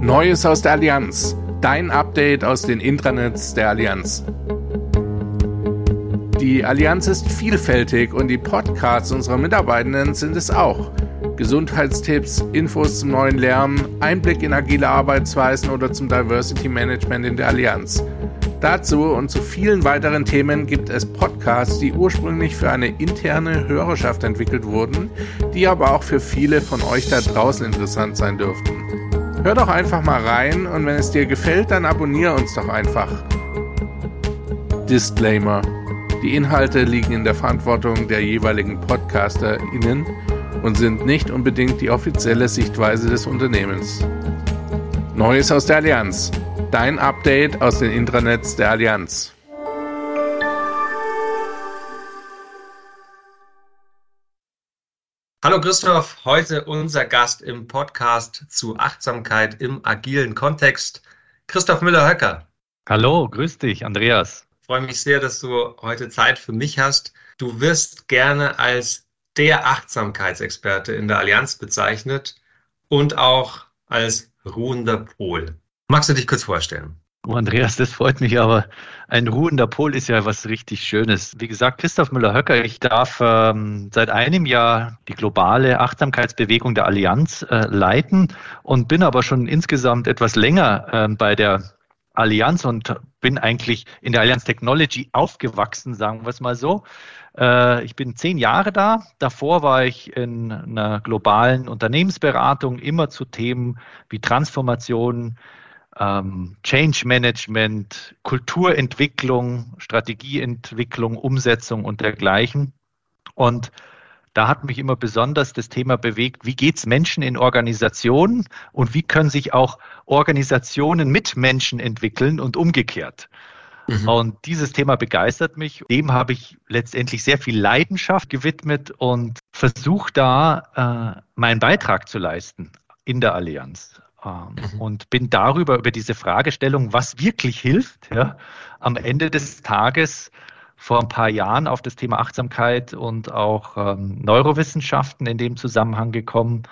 Neues aus der Allianz. Dein Update aus den Intranets der Allianz. Die Allianz ist vielfältig und die Podcasts unserer Mitarbeitenden sind es auch. Gesundheitstipps, Infos zum neuen Lernen, Einblick in agile Arbeitsweisen oder zum Diversity Management in der Allianz. Dazu und zu vielen weiteren Themen gibt es Podcasts, die ursprünglich für eine interne Hörerschaft entwickelt wurden, die aber auch für viele von euch da draußen interessant sein dürften. Hör doch einfach mal rein und wenn es dir gefällt, dann abonniere uns doch einfach. Disclaimer. Die Inhalte liegen in der Verantwortung der jeweiligen PodcasterInnen und sind nicht unbedingt die offizielle Sichtweise des Unternehmens. Neues aus der Allianz. Dein Update aus den Intranets der Allianz. Hallo Christoph, heute unser Gast im Podcast zu Achtsamkeit im agilen Kontext, Christoph Müller-Höcker. Hallo, grüß dich, Andreas. Ich freue mich sehr, dass du heute Zeit für mich hast. Du wirst gerne als der Achtsamkeitsexperte in der Allianz bezeichnet und auch als ruhender Pol. Magst du dich kurz vorstellen? Oh, Andreas, das freut mich, aber ein ruhender Pol ist ja was richtig Schönes. Wie gesagt, Christoph Müller-Höcker, ich darf ähm, seit einem Jahr die globale Achtsamkeitsbewegung der Allianz äh, leiten und bin aber schon insgesamt etwas länger äh, bei der Allianz und bin eigentlich in der Allianz Technology aufgewachsen, sagen wir es mal so. Äh, ich bin zehn Jahre da. Davor war ich in einer globalen Unternehmensberatung immer zu Themen wie Transformation, ähm, Change Management, Kulturentwicklung, Strategieentwicklung, Umsetzung und dergleichen. Und da hat mich immer besonders das Thema bewegt, wie geht es Menschen in Organisationen und wie können sich auch Organisationen mit Menschen entwickeln und umgekehrt. Mhm. Und dieses Thema begeistert mich. Dem habe ich letztendlich sehr viel Leidenschaft gewidmet und versuche da äh, meinen Beitrag zu leisten in der Allianz. Ähm, mhm. Und bin darüber, über diese Fragestellung, was wirklich hilft, ja, am Ende des Tages vor ein paar Jahren auf das Thema Achtsamkeit und auch ähm, Neurowissenschaften in dem Zusammenhang gekommen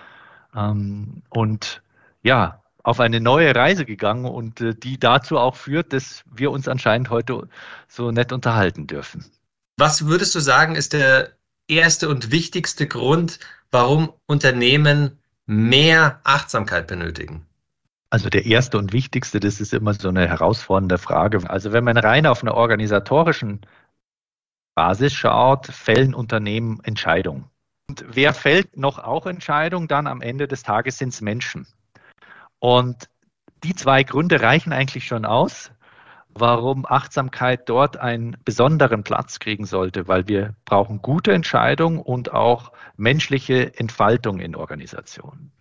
ähm, und ja, auf eine neue Reise gegangen und äh, die dazu auch führt, dass wir uns anscheinend heute so nett unterhalten dürfen. Was würdest du sagen, ist der erste und wichtigste Grund, warum Unternehmen mehr Achtsamkeit benötigen? Also der erste und wichtigste, das ist immer so eine herausfordernde Frage. Also wenn man rein auf einer organisatorischen Basis schaut, fällen Unternehmen Entscheidungen. Und wer fällt noch auch Entscheidungen? Dann am Ende des Tages sind es Menschen. Und die zwei Gründe reichen eigentlich schon aus, warum Achtsamkeit dort einen besonderen Platz kriegen sollte, weil wir brauchen gute Entscheidungen und auch menschliche Entfaltung in Organisationen.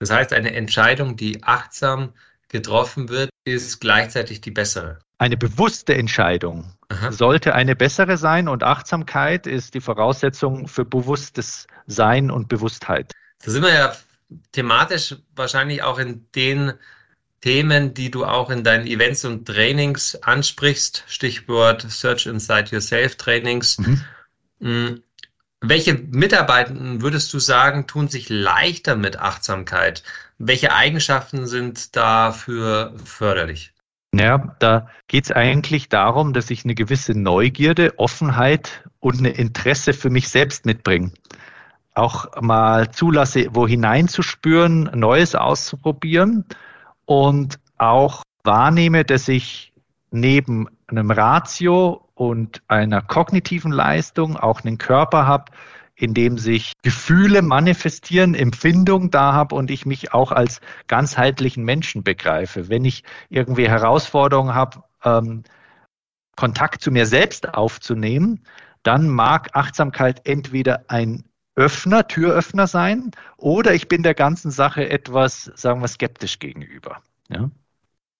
Das heißt, eine Entscheidung, die achtsam getroffen wird, ist gleichzeitig die bessere. Eine bewusste Entscheidung Aha. sollte eine bessere sein und Achtsamkeit ist die Voraussetzung für bewusstes Sein und Bewusstheit. Da sind wir ja thematisch wahrscheinlich auch in den Themen, die du auch in deinen Events und Trainings ansprichst, Stichwort Search Inside Yourself Trainings. Mhm. Mm, welche Mitarbeitenden würdest du sagen, tun sich leichter mit Achtsamkeit? Welche Eigenschaften sind dafür förderlich? Ja, da geht es eigentlich darum, dass ich eine gewisse Neugierde, Offenheit und ein Interesse für mich selbst mitbringe. Auch mal zulasse, wo hineinzuspüren, Neues auszuprobieren und auch wahrnehme, dass ich neben einem Ratio und einer kognitiven Leistung auch einen Körper habe, in dem sich Gefühle manifestieren, Empfindungen da habe und ich mich auch als ganzheitlichen Menschen begreife. Wenn ich irgendwie Herausforderungen habe, ähm, Kontakt zu mir selbst aufzunehmen, dann mag Achtsamkeit entweder ein Öffner, Türöffner sein, oder ich bin der ganzen Sache etwas, sagen wir, skeptisch gegenüber. Ja?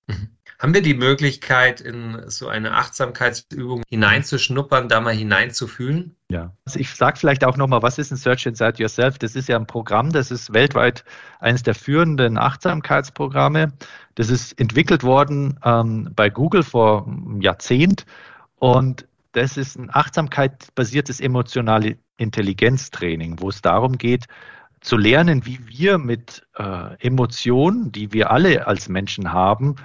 Mhm. Haben wir die Möglichkeit, in so eine Achtsamkeitsübung hineinzuschnuppern, da mal hineinzufühlen? Ja, also ich sage vielleicht auch nochmal, was ist ein Search Inside Yourself? Das ist ja ein Programm, das ist weltweit eines der führenden Achtsamkeitsprogramme. Das ist entwickelt worden ähm, bei Google vor einem Jahrzehnt und das ist ein achtsamkeitsbasiertes emotionale Intelligenztraining, wo es darum geht, zu lernen, wie wir mit äh, Emotionen, die wir alle als Menschen haben,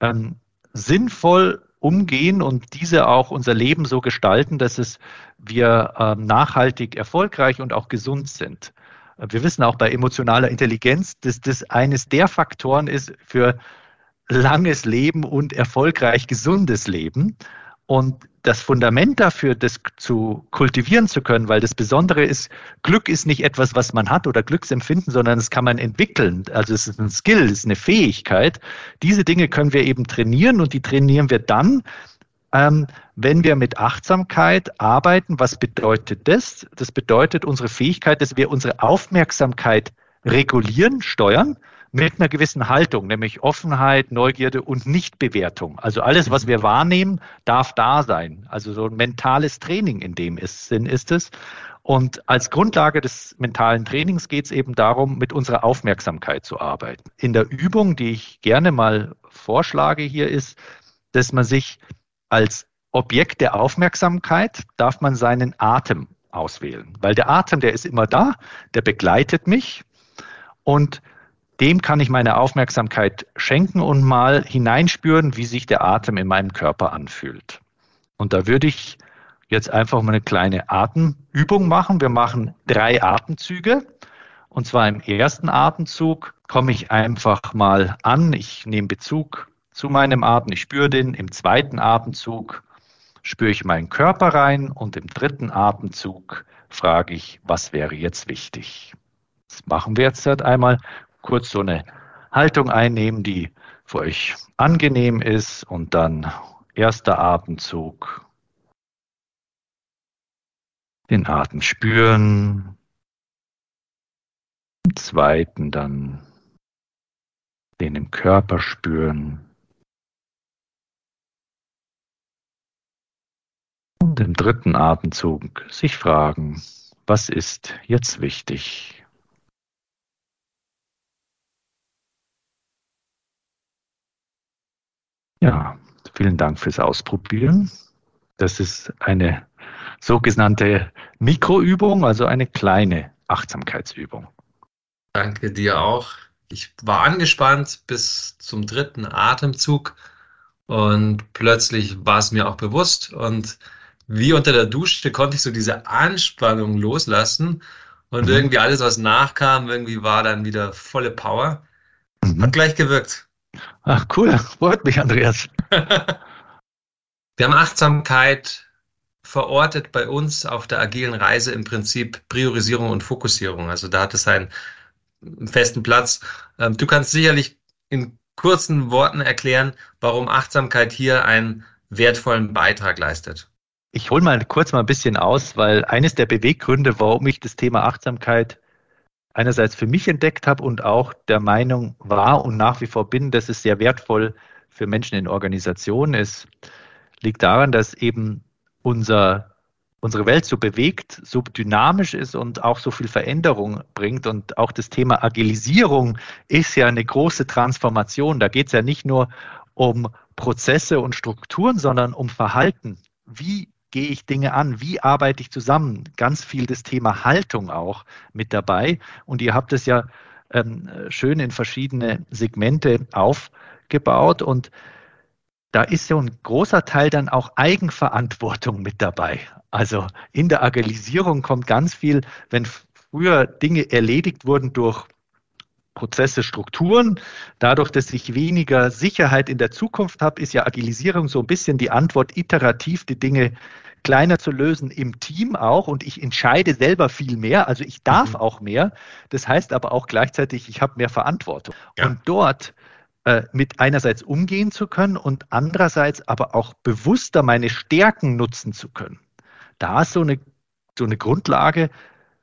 ähm, sinnvoll umgehen und diese auch unser Leben so gestalten, dass es wir äh, nachhaltig erfolgreich und auch gesund sind. Wir wissen auch bei emotionaler Intelligenz, dass das eines der Faktoren ist für langes Leben und erfolgreich gesundes Leben. Und das Fundament dafür, das zu kultivieren zu können, weil das Besondere ist, Glück ist nicht etwas, was man hat oder Glücksempfinden, sondern das kann man entwickeln. Also es ist ein Skill, es ist eine Fähigkeit. Diese Dinge können wir eben trainieren und die trainieren wir dann, ähm, wenn wir mit Achtsamkeit arbeiten. Was bedeutet das? Das bedeutet unsere Fähigkeit, dass wir unsere Aufmerksamkeit regulieren, steuern mit einer gewissen Haltung, nämlich Offenheit, Neugierde und Nichtbewertung. Also alles, was wir wahrnehmen, darf da sein. Also so ein mentales Training in dem Sinn ist es. Und als Grundlage des mentalen Trainings geht es eben darum, mit unserer Aufmerksamkeit zu arbeiten. In der Übung, die ich gerne mal vorschlage hier, ist, dass man sich als Objekt der Aufmerksamkeit darf man seinen Atem auswählen, weil der Atem, der ist immer da, der begleitet mich und dem kann ich meine Aufmerksamkeit schenken und mal hineinspüren, wie sich der Atem in meinem Körper anfühlt. Und da würde ich jetzt einfach mal eine kleine Atemübung machen. Wir machen drei Atemzüge. Und zwar im ersten Atemzug komme ich einfach mal an. Ich nehme Bezug zu meinem Atem. Ich spüre den. Im zweiten Atemzug spüre ich meinen Körper rein. Und im dritten Atemzug frage ich, was wäre jetzt wichtig? Das machen wir jetzt halt einmal kurz so eine Haltung einnehmen, die für euch angenehm ist und dann erster Atemzug. Den Atem spüren. Im zweiten dann den im Körper spüren. Und im dritten Atemzug sich fragen, was ist jetzt wichtig? Ja, vielen Dank fürs Ausprobieren. Das ist eine sogenannte Mikroübung, also eine kleine Achtsamkeitsübung. Danke dir auch. Ich war angespannt bis zum dritten Atemzug und plötzlich war es mir auch bewusst und wie unter der Dusche konnte ich so diese Anspannung loslassen und mhm. irgendwie alles, was nachkam, irgendwie war dann wieder volle Power. Mhm. Hat gleich gewirkt. Ach cool, freut mich, Andreas. Wir haben Achtsamkeit verortet bei uns auf der agilen Reise im Prinzip Priorisierung und Fokussierung. Also da hat es einen festen Platz. Ähm, du kannst sicherlich in kurzen Worten erklären, warum Achtsamkeit hier einen wertvollen Beitrag leistet. Ich hole mal kurz mal ein bisschen aus, weil eines der Beweggründe, warum ich das Thema Achtsamkeit einerseits für mich entdeckt habe und auch der Meinung war und nach wie vor bin, dass es sehr wertvoll für Menschen in Organisationen ist, liegt daran, dass eben unser, unsere Welt so bewegt, so dynamisch ist und auch so viel Veränderung bringt. Und auch das Thema Agilisierung ist ja eine große Transformation. Da geht es ja nicht nur um Prozesse und Strukturen, sondern um Verhalten. Wie gehe ich Dinge an? Wie arbeite ich zusammen? Ganz viel das Thema Haltung auch mit dabei. Und ihr habt es ja ähm, schön in verschiedene Segmente aufgebaut. Und da ist so ein großer Teil dann auch Eigenverantwortung mit dabei. Also in der Agilisierung kommt ganz viel, wenn früher Dinge erledigt wurden durch Prozesse, Strukturen. Dadurch, dass ich weniger Sicherheit in der Zukunft habe, ist ja Agilisierung so ein bisschen die Antwort, iterativ die Dinge kleiner zu lösen im Team auch und ich entscheide selber viel mehr, also ich darf mhm. auch mehr. Das heißt aber auch gleichzeitig, ich habe mehr Verantwortung. Ja. Und dort äh, mit einerseits umgehen zu können und andererseits aber auch bewusster meine Stärken nutzen zu können. Da ist so eine, so eine Grundlage,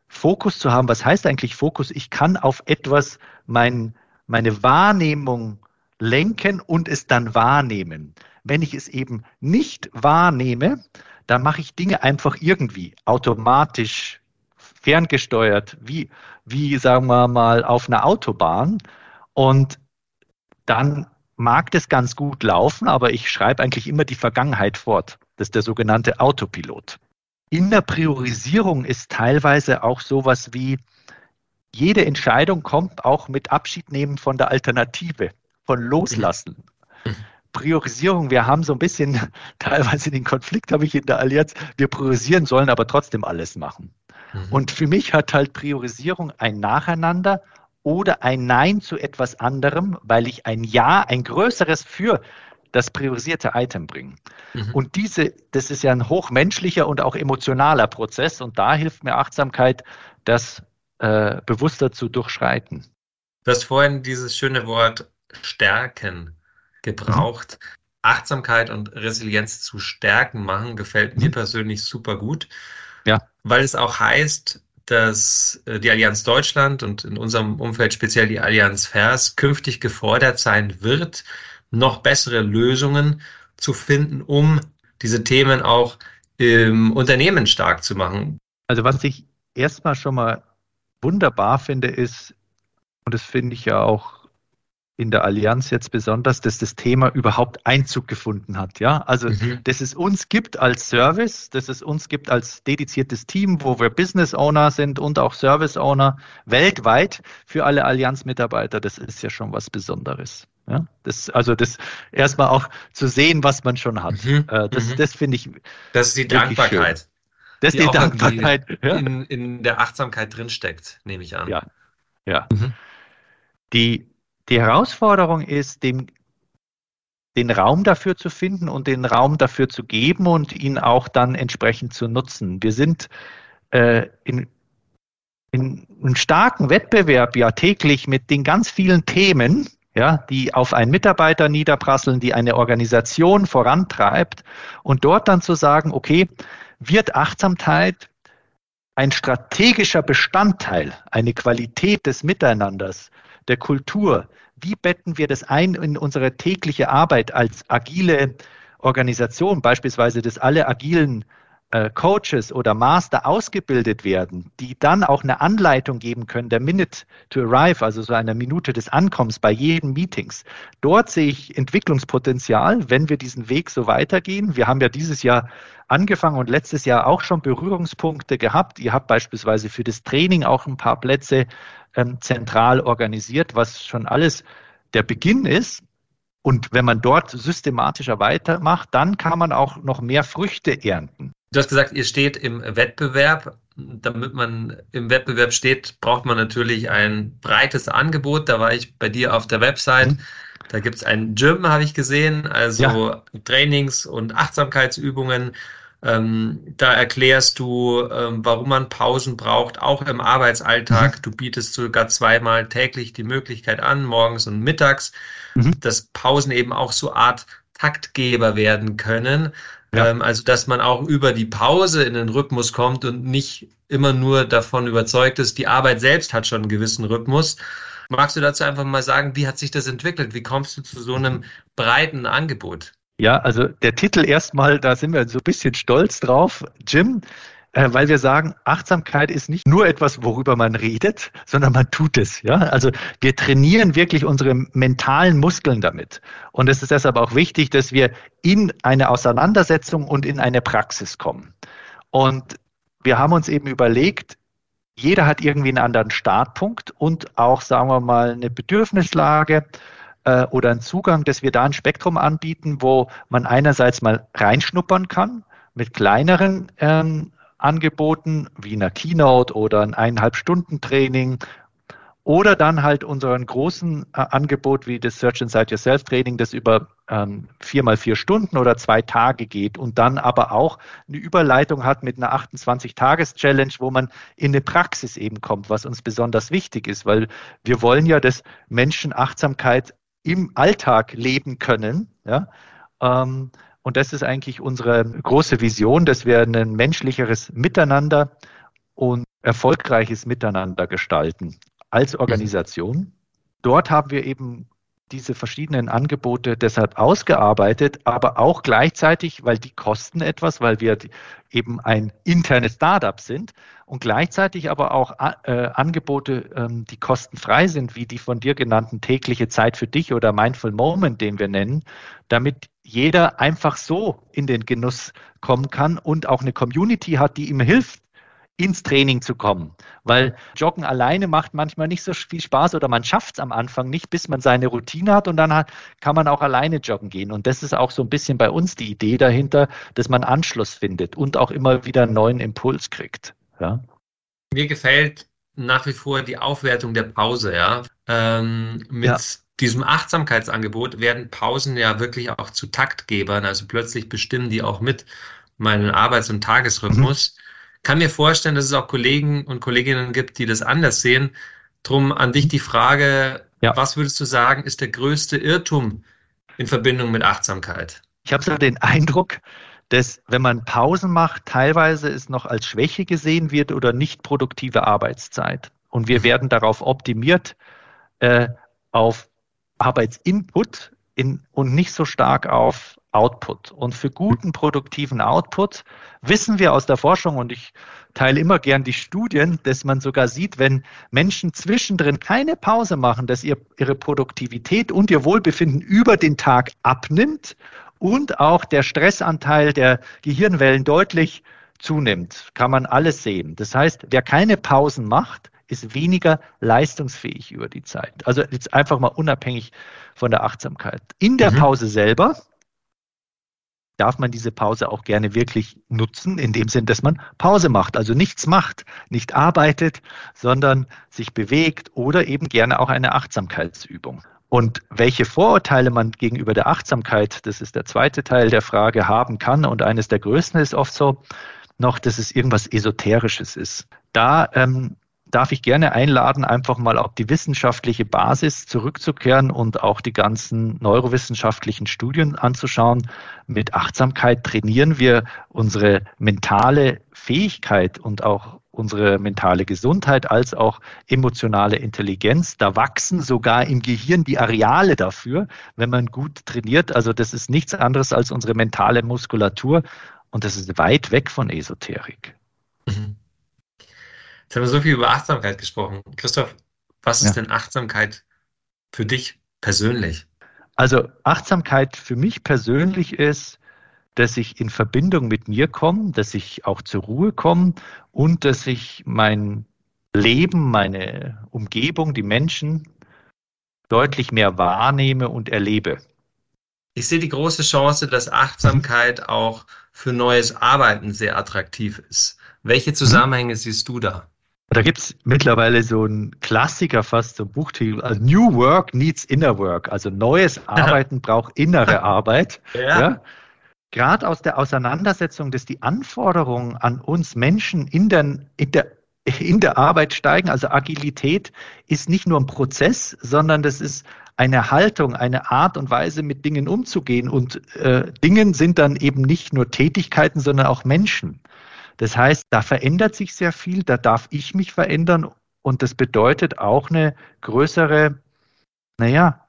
Fokus zu haben. Was heißt eigentlich Fokus? Ich kann auf etwas mein, meine Wahrnehmung lenken und es dann wahrnehmen. Wenn ich es eben nicht wahrnehme, dann mache ich Dinge einfach irgendwie automatisch ferngesteuert, wie, wie sagen wir mal auf einer Autobahn. Und dann mag das ganz gut laufen, aber ich schreibe eigentlich immer die Vergangenheit fort. Das ist der sogenannte Autopilot. In der Priorisierung ist teilweise auch sowas wie, jede Entscheidung kommt auch mit Abschied nehmen von der Alternative, von Loslassen. Mhm. Priorisierung, wir haben so ein bisschen teilweise den Konflikt, habe ich in der Allianz, wir priorisieren sollen aber trotzdem alles machen. Mhm. Und für mich hat halt Priorisierung ein Nacheinander oder ein Nein zu etwas anderem, weil ich ein Ja, ein größeres für das priorisierte Item bringe. Mhm. Und diese, das ist ja ein hochmenschlicher und auch emotionaler Prozess und da hilft mir Achtsamkeit, das äh, bewusster zu durchschreiten. Du hast vorhin dieses schöne Wort stärken gebraucht. Mhm. Achtsamkeit und Resilienz zu stärken machen, gefällt mir mhm. persönlich super gut. Ja. Weil es auch heißt, dass äh, die Allianz Deutschland und in unserem Umfeld speziell die Allianz Vers künftig gefordert sein wird, noch bessere Lösungen zu finden, um diese Themen auch im Unternehmen stark zu machen. Also was ich erstmal schon mal wunderbar finde, ist, und das finde ich ja auch in der Allianz jetzt besonders, dass das Thema überhaupt Einzug gefunden hat. Ja, also mhm. dass es uns gibt als Service, dass es uns gibt als dediziertes Team, wo wir Business Owner sind und auch Service Owner weltweit für alle Allianz-Mitarbeiter. Das ist ja schon was Besonderes. Ja, das, also das erstmal auch zu sehen, was man schon hat. Mhm. Äh, das, mhm. das finde ich. Das ist die Dankbarkeit. Schön. Das ist die, die Dankbarkeit. In, in, der Achtsamkeit drinsteckt, nehme ich an. Ja. Ja. Mhm. Die, die Herausforderung ist, dem, den Raum dafür zu finden und den Raum dafür zu geben und ihn auch dann entsprechend zu nutzen. Wir sind äh, in, in einem starken Wettbewerb ja täglich mit den ganz vielen Themen, ja, die auf einen Mitarbeiter niederprasseln, die eine Organisation vorantreibt und dort dann zu sagen, okay, wird Achtsamkeit ein strategischer Bestandteil, eine Qualität des Miteinanders, der Kultur. Wie betten wir das ein in unsere tägliche Arbeit als agile Organisation, beispielsweise, dass alle agilen äh, Coaches oder Master ausgebildet werden, die dann auch eine Anleitung geben können, der Minute to Arrive, also so eine Minute des Ankommens bei jedem Meetings. Dort sehe ich Entwicklungspotenzial, wenn wir diesen Weg so weitergehen. Wir haben ja dieses Jahr angefangen und letztes Jahr auch schon Berührungspunkte gehabt. Ihr habt beispielsweise für das Training auch ein paar Plätze ähm, zentral organisiert, was schon alles der Beginn ist. Und wenn man dort systematischer weitermacht, dann kann man auch noch mehr Früchte ernten. Du hast gesagt, ihr steht im Wettbewerb. Damit man im Wettbewerb steht, braucht man natürlich ein breites Angebot. Da war ich bei dir auf der Website. Mhm. Da gibt es ein Gym, habe ich gesehen, also ja. Trainings- und Achtsamkeitsübungen. Ähm, da erklärst du, ähm, warum man Pausen braucht, auch im Arbeitsalltag. Mhm. Du bietest sogar zweimal täglich die Möglichkeit an, morgens und mittags, mhm. dass Pausen eben auch so Art Taktgeber werden können. Ja. Ähm, also, dass man auch über die Pause in den Rhythmus kommt und nicht immer nur davon überzeugt ist, die Arbeit selbst hat schon einen gewissen Rhythmus. Magst du dazu einfach mal sagen, wie hat sich das entwickelt? Wie kommst du zu so einem breiten Angebot? Ja, also der Titel erstmal, da sind wir so ein bisschen stolz drauf. Jim, weil wir sagen, Achtsamkeit ist nicht nur etwas, worüber man redet, sondern man tut es. Ja, also wir trainieren wirklich unsere mentalen Muskeln damit. Und es ist deshalb auch wichtig, dass wir in eine Auseinandersetzung und in eine Praxis kommen. Und wir haben uns eben überlegt, jeder hat irgendwie einen anderen Startpunkt und auch, sagen wir mal, eine Bedürfnislage äh, oder einen Zugang, dass wir da ein Spektrum anbieten, wo man einerseits mal reinschnuppern kann mit kleineren ähm, Angeboten wie einer Keynote oder ein eineinhalb Stunden Training oder dann halt unseren großen äh, Angebot wie das Search Inside Yourself Training, das über ähm, vier mal vier Stunden oder zwei Tage geht und dann aber auch eine Überleitung hat mit einer 28-Tages-Challenge, wo man in eine Praxis eben kommt, was uns besonders wichtig ist, weil wir wollen ja, dass Menschen Achtsamkeit im Alltag leben können. Ja? Ähm, und das ist eigentlich unsere große Vision, dass wir ein menschlicheres Miteinander und erfolgreiches Miteinander gestalten als Organisation. Dort haben wir eben diese verschiedenen Angebote deshalb ausgearbeitet, aber auch gleichzeitig, weil die kosten etwas, weil wir eben ein internes Startup sind und gleichzeitig aber auch äh, Angebote, ähm, die kostenfrei sind, wie die von dir genannten tägliche Zeit für dich oder Mindful Moment, den wir nennen, damit jeder einfach so in den Genuss kommen kann und auch eine Community hat, die ihm hilft, ins Training zu kommen. Weil Joggen alleine macht manchmal nicht so viel Spaß oder man schafft es am Anfang nicht, bis man seine Routine hat und dann hat, kann man auch alleine joggen gehen. Und das ist auch so ein bisschen bei uns die Idee dahinter, dass man Anschluss findet und auch immer wieder einen neuen Impuls kriegt. Ja. Mir gefällt nach wie vor die Aufwertung der Pause, ja. Ähm, mit ja. Diesem Achtsamkeitsangebot werden Pausen ja wirklich auch zu Taktgebern, also plötzlich bestimmen die auch mit meinen Arbeits- und Tagesrhythmus. Mhm kann mir vorstellen, dass es auch Kollegen und Kolleginnen gibt, die das anders sehen. Drum an dich die Frage, ja. was würdest du sagen, ist der größte Irrtum in Verbindung mit Achtsamkeit? Ich habe so den Eindruck, dass wenn man Pausen macht, teilweise es noch als Schwäche gesehen wird oder nicht produktive Arbeitszeit. Und wir werden darauf optimiert, äh, auf Arbeitsinput in, und nicht so stark auf Output. Und für guten produktiven Output wissen wir aus der Forschung, und ich teile immer gern die Studien, dass man sogar sieht, wenn Menschen zwischendrin keine Pause machen, dass ihr, ihre Produktivität und ihr Wohlbefinden über den Tag abnimmt und auch der Stressanteil der Gehirnwellen deutlich zunimmt. Kann man alles sehen. Das heißt, wer keine Pausen macht, ist weniger leistungsfähig über die Zeit. Also jetzt einfach mal unabhängig von der Achtsamkeit. In der mhm. Pause selber darf man diese Pause auch gerne wirklich nutzen, in dem Sinn, dass man Pause macht, also nichts macht, nicht arbeitet, sondern sich bewegt oder eben gerne auch eine Achtsamkeitsübung. Und welche Vorurteile man gegenüber der Achtsamkeit, das ist der zweite Teil der Frage, haben kann, und eines der größten ist oft so, noch, dass es irgendwas Esoterisches ist. Da ähm, darf ich gerne einladen, einfach mal auf die wissenschaftliche Basis zurückzukehren und auch die ganzen neurowissenschaftlichen Studien anzuschauen. Mit Achtsamkeit trainieren wir unsere mentale Fähigkeit und auch unsere mentale Gesundheit als auch emotionale Intelligenz. Da wachsen sogar im Gehirn die Areale dafür, wenn man gut trainiert. Also das ist nichts anderes als unsere mentale Muskulatur und das ist weit weg von Esoterik. Jetzt haben wir so viel über Achtsamkeit gesprochen. Christoph, was ist ja. denn Achtsamkeit für dich persönlich? Also Achtsamkeit für mich persönlich ist, dass ich in Verbindung mit mir komme, dass ich auch zur Ruhe komme und dass ich mein Leben, meine Umgebung, die Menschen deutlich mehr wahrnehme und erlebe. Ich sehe die große Chance, dass Achtsamkeit auch für neues Arbeiten sehr attraktiv ist. Welche Zusammenhänge mhm. siehst du da? Da gibt es mittlerweile so ein Klassiker fast, so ein Buchtitel, also New Work needs Inner Work. Also neues Arbeiten braucht innere Arbeit. Ja. ja. Gerade aus der Auseinandersetzung, dass die Anforderungen an uns Menschen in der, in der in der Arbeit steigen. Also Agilität ist nicht nur ein Prozess, sondern das ist eine Haltung, eine Art und Weise, mit Dingen umzugehen. Und äh, Dingen sind dann eben nicht nur Tätigkeiten, sondern auch Menschen. Das heißt, da verändert sich sehr viel, da darf ich mich verändern und das bedeutet auch eine größere, naja,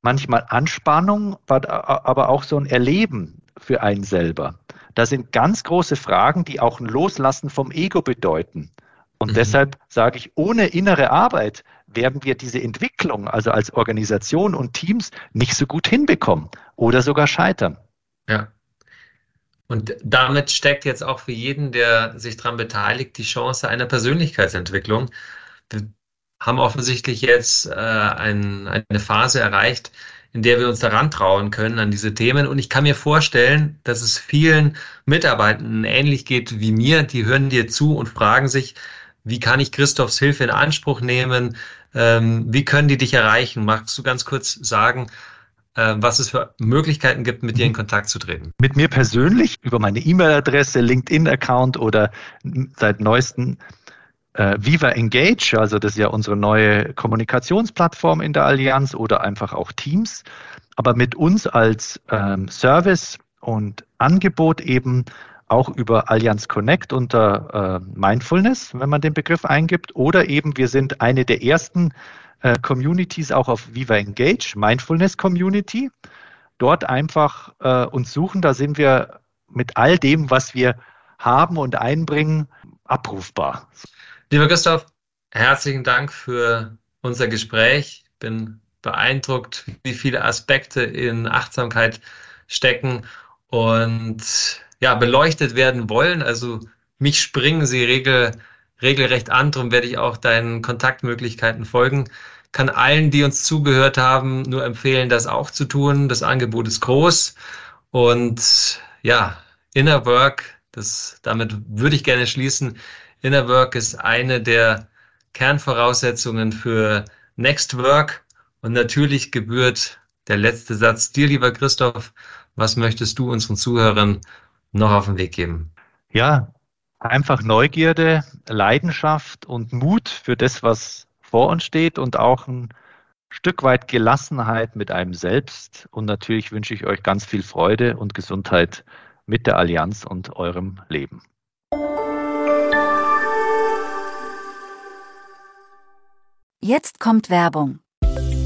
manchmal Anspannung, aber auch so ein Erleben für einen selber. Da sind ganz große Fragen, die auch ein Loslassen vom Ego bedeuten. Und mhm. deshalb sage ich, ohne innere Arbeit werden wir diese Entwicklung, also als Organisation und Teams, nicht so gut hinbekommen oder sogar scheitern. Ja, und damit steckt jetzt auch für jeden, der sich daran beteiligt, die Chance einer Persönlichkeitsentwicklung. Wir haben offensichtlich jetzt äh, ein, eine Phase erreicht, in der wir uns daran trauen können an diese Themen. Und ich kann mir vorstellen, dass es vielen Mitarbeitenden ähnlich geht wie mir. Die hören dir zu und fragen sich, wie kann ich Christophs Hilfe in Anspruch nehmen? Ähm, wie können die dich erreichen? Magst du ganz kurz sagen, was es für Möglichkeiten gibt, mit dir in. Kontakt zu treten. Mit mir persönlich über meine E-Mail-Adresse, LinkedIn-Account oder seit neuestem äh, Viva Engage, also das ist ja unsere neue Kommunikationsplattform in der Allianz oder einfach auch Teams. Aber mit uns als ähm, Service und Angebot eben auch über Allianz Connect unter äh, Mindfulness, wenn man den Begriff eingibt, oder eben wir sind eine der ersten äh, Communities auch auf Viva Engage, Mindfulness Community. Dort einfach äh, uns suchen, da sind wir mit all dem, was wir haben und einbringen, abrufbar. Lieber Christoph, herzlichen Dank für unser Gespräch. Ich bin beeindruckt, wie viele Aspekte in Achtsamkeit stecken und ja, beleuchtet werden wollen. Also mich springen sie regel, regelrecht an, darum werde ich auch deinen Kontaktmöglichkeiten folgen. Kann allen, die uns zugehört haben, nur empfehlen, das auch zu tun. Das Angebot ist groß und ja, Inner Work, das, damit würde ich gerne schließen. Inner Work ist eine der Kernvoraussetzungen für Next Work und natürlich gebührt der letzte Satz dir, lieber Christoph. Was möchtest du unseren Zuhörern noch auf den Weg geben? Ja, einfach Neugierde, Leidenschaft und Mut für das, was vor uns steht und auch ein Stück weit Gelassenheit mit einem selbst. Und natürlich wünsche ich euch ganz viel Freude und Gesundheit mit der Allianz und eurem Leben. Jetzt kommt Werbung.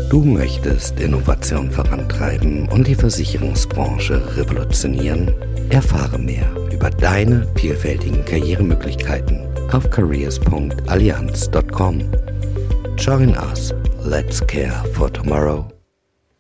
Du möchtest Innovation vorantreiben und die Versicherungsbranche revolutionieren? Erfahre mehr über deine vielfältigen Karrieremöglichkeiten auf careers.allianz.com. Join us. Let's care for tomorrow.